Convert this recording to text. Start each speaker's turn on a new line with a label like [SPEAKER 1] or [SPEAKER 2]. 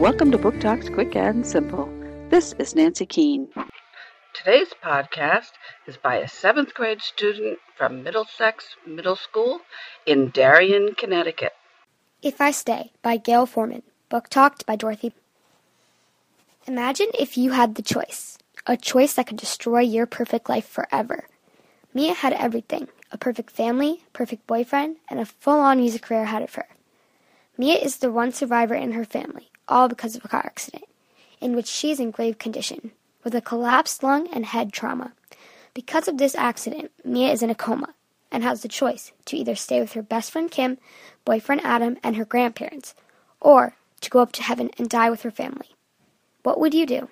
[SPEAKER 1] Welcome to Book Talks Quick and Simple. This is Nancy Keane. Today's podcast is by a seventh grade student from Middlesex Middle School in Darien, Connecticut.
[SPEAKER 2] If I Stay by Gayle Forman. Book Talked by Dorothy. Imagine if you had the choice, a choice that could destroy your perfect life forever. Mia had everything a perfect family, perfect boyfriend, and a full on music career ahead of her. Mia is the one survivor in her family, all because of a car accident, in which she is in grave condition, with a collapsed lung and head trauma. Because of this accident, Mia is in a coma and has the choice to either stay with her best friend Kim, boyfriend Adam, and her grandparents, or to go up to heaven and die with her family. What would you do?